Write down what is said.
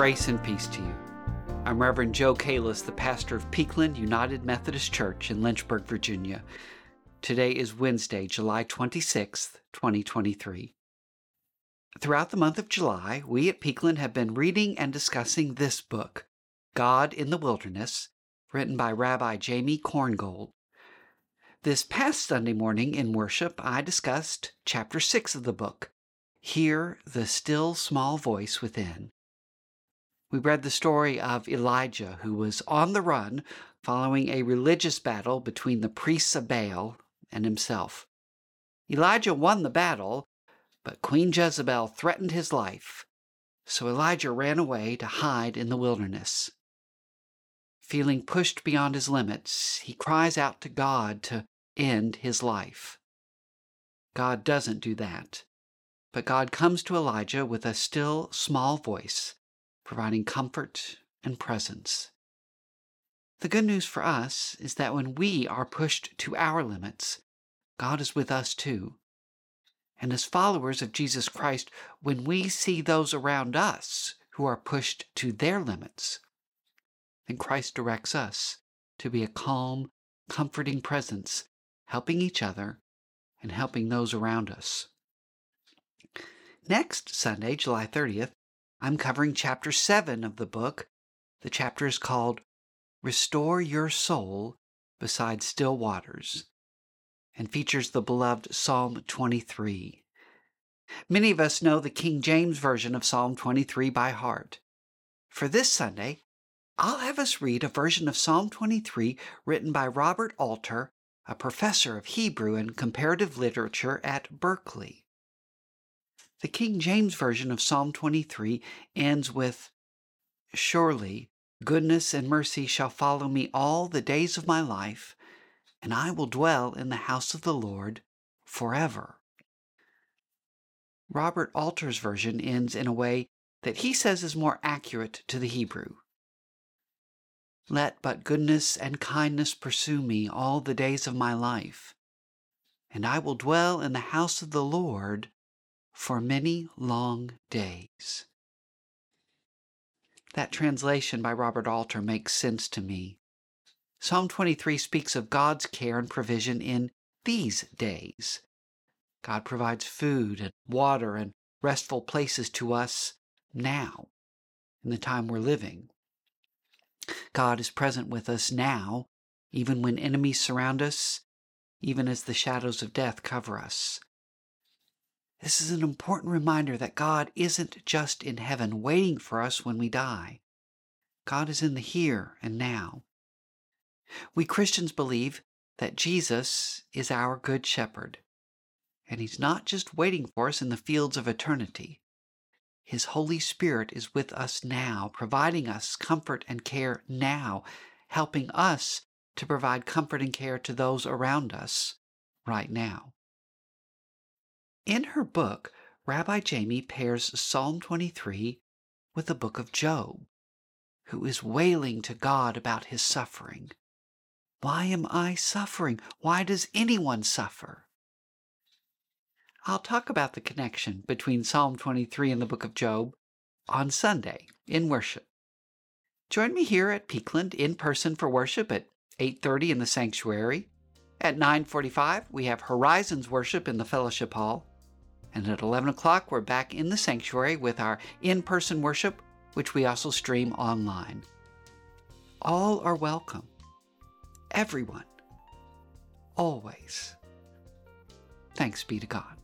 Grace and peace to you. I'm Reverend Joe Cailles, the pastor of Peakland United Methodist Church in Lynchburg, Virginia. Today is Wednesday, July 26th, 2023. Throughout the month of July, we at Peakland have been reading and discussing this book, God in the Wilderness, written by Rabbi Jamie Korngold. This past Sunday morning in worship, I discussed chapter 6 of the book, Hear the Still Small Voice Within. We read the story of Elijah, who was on the run following a religious battle between the priests of Baal and himself. Elijah won the battle, but Queen Jezebel threatened his life, so Elijah ran away to hide in the wilderness. Feeling pushed beyond his limits, he cries out to God to end his life. God doesn't do that, but God comes to Elijah with a still small voice providing comfort and presence. The good news for us is that when we are pushed to our limits, God is with us too. And as followers of Jesus Christ, when we see those around us who are pushed to their limits, then Christ directs us to be a calm, comforting presence, helping each other and helping those around us. Next Sunday, July 30th, I'm covering chapter 7 of the book. The chapter is called Restore Your Soul Beside Still Waters and features the beloved Psalm 23. Many of us know the King James Version of Psalm 23 by heart. For this Sunday, I'll have us read a version of Psalm 23 written by Robert Alter, a professor of Hebrew and comparative literature at Berkeley. The King James Version of Psalm 23 ends with Surely goodness and mercy shall follow me all the days of my life, and I will dwell in the house of the Lord forever. Robert Alter's version ends in a way that he says is more accurate to the Hebrew. Let but goodness and kindness pursue me all the days of my life, and I will dwell in the house of the Lord for many long days. That translation by Robert Alter makes sense to me. Psalm 23 speaks of God's care and provision in these days. God provides food and water and restful places to us now, in the time we're living. God is present with us now, even when enemies surround us, even as the shadows of death cover us. This is an important reminder that God isn't just in heaven waiting for us when we die. God is in the here and now. We Christians believe that Jesus is our good shepherd, and he's not just waiting for us in the fields of eternity. His Holy Spirit is with us now, providing us comfort and care now, helping us to provide comfort and care to those around us right now. In her book, Rabbi Jamie pairs Psalm 23 with the book of Job, who is wailing to God about his suffering. Why am I suffering? Why does anyone suffer? I'll talk about the connection between Psalm 23 and the book of Job on Sunday in worship. Join me here at Peakland in person for worship at 8:30 in the sanctuary. At 9:45 we have Horizons worship in the fellowship hall. And at 11 o'clock, we're back in the sanctuary with our in person worship, which we also stream online. All are welcome. Everyone. Always. Thanks be to God.